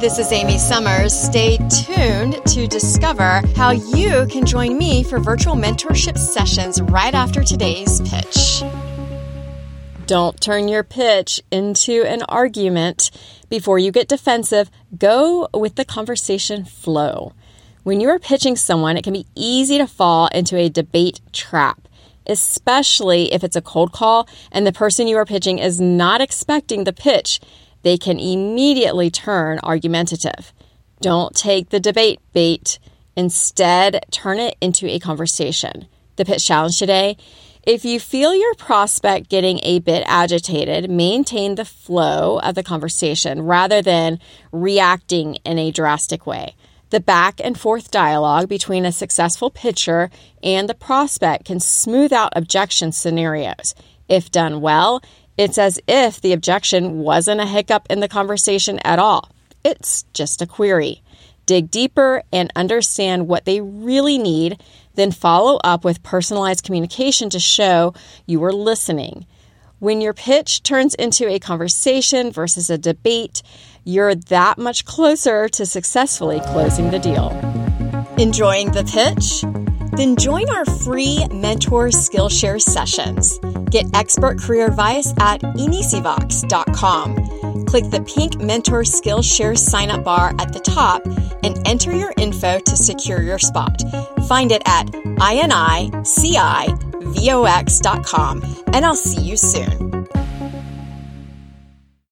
This is Amy Summers. Stay tuned to discover how you can join me for virtual mentorship sessions right after today's pitch. Don't turn your pitch into an argument. Before you get defensive, go with the conversation flow. When you are pitching someone, it can be easy to fall into a debate trap, especially if it's a cold call and the person you are pitching is not expecting the pitch. They can immediately turn argumentative. Don't take the debate bait. Instead, turn it into a conversation. The pitch challenge today if you feel your prospect getting a bit agitated, maintain the flow of the conversation rather than reacting in a drastic way. The back and forth dialogue between a successful pitcher and the prospect can smooth out objection scenarios. If done well, it's as if the objection wasn't a hiccup in the conversation at all. It's just a query. Dig deeper and understand what they really need then follow up with personalized communication to show you are listening. When your pitch turns into a conversation versus a debate, you're that much closer to successfully closing the deal. Enjoying the pitch? Then join our free Mentor Skillshare sessions. Get expert career advice at inicivox.com. Click the pink Mentor Skillshare sign up bar at the top and enter your info to secure your spot. Find it at inicivox.com, and I'll see you soon.